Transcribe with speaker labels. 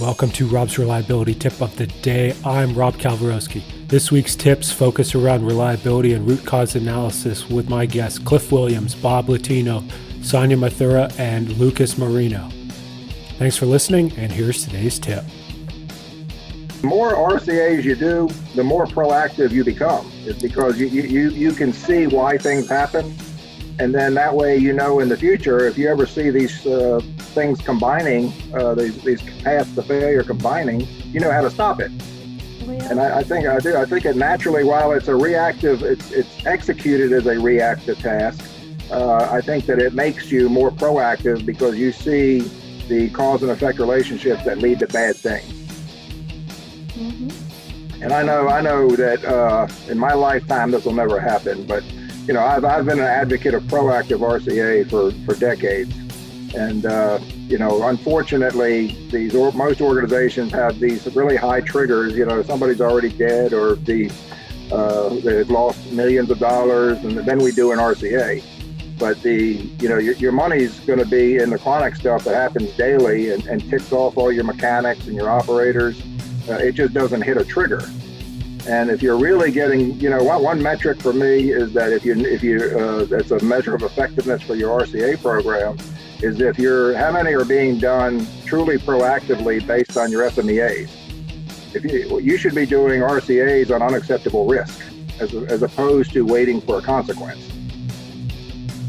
Speaker 1: Welcome to Rob's Reliability Tip of the Day. I'm Rob Kalwarowski. This week's tips focus around reliability and root cause analysis with my guests Cliff Williams, Bob Latino, Sonia Mathura, and Lucas Marino. Thanks for listening, and here's today's tip.
Speaker 2: The more RCAs you do, the more proactive you become. It's because you, you, you can see why things happen. And then that way, you know, in the future, if you ever see these uh, things combining, uh, these, these paths to failure combining, you know how to stop it. And I, I, think I do. I think it naturally, while it's a reactive, it's, it's executed as a reactive task. Uh, I think that it makes you more proactive because you see the cause and effect relationships that lead to bad things. Mm-hmm. And I know, I know that uh, in my lifetime this will never happen, but you know, I've, I've been an advocate of proactive RCA for, for decades. And, uh, you know, unfortunately, these or, most organizations have these really high triggers. You know, somebody's already dead or the uh, they've lost millions of dollars, and then we do an RCA. But the you know your, your money's going to be in the chronic stuff that happens daily and, and ticks off all your mechanics and your operators. Uh, it just doesn't hit a trigger. And if you're really getting, you know, one, one metric for me is that if you if you uh, that's a measure of effectiveness for your RCA program is if you're how many are being done truly proactively based on your FMEAs. If you you should be doing RCAs on unacceptable risk as, as opposed to waiting for a consequence.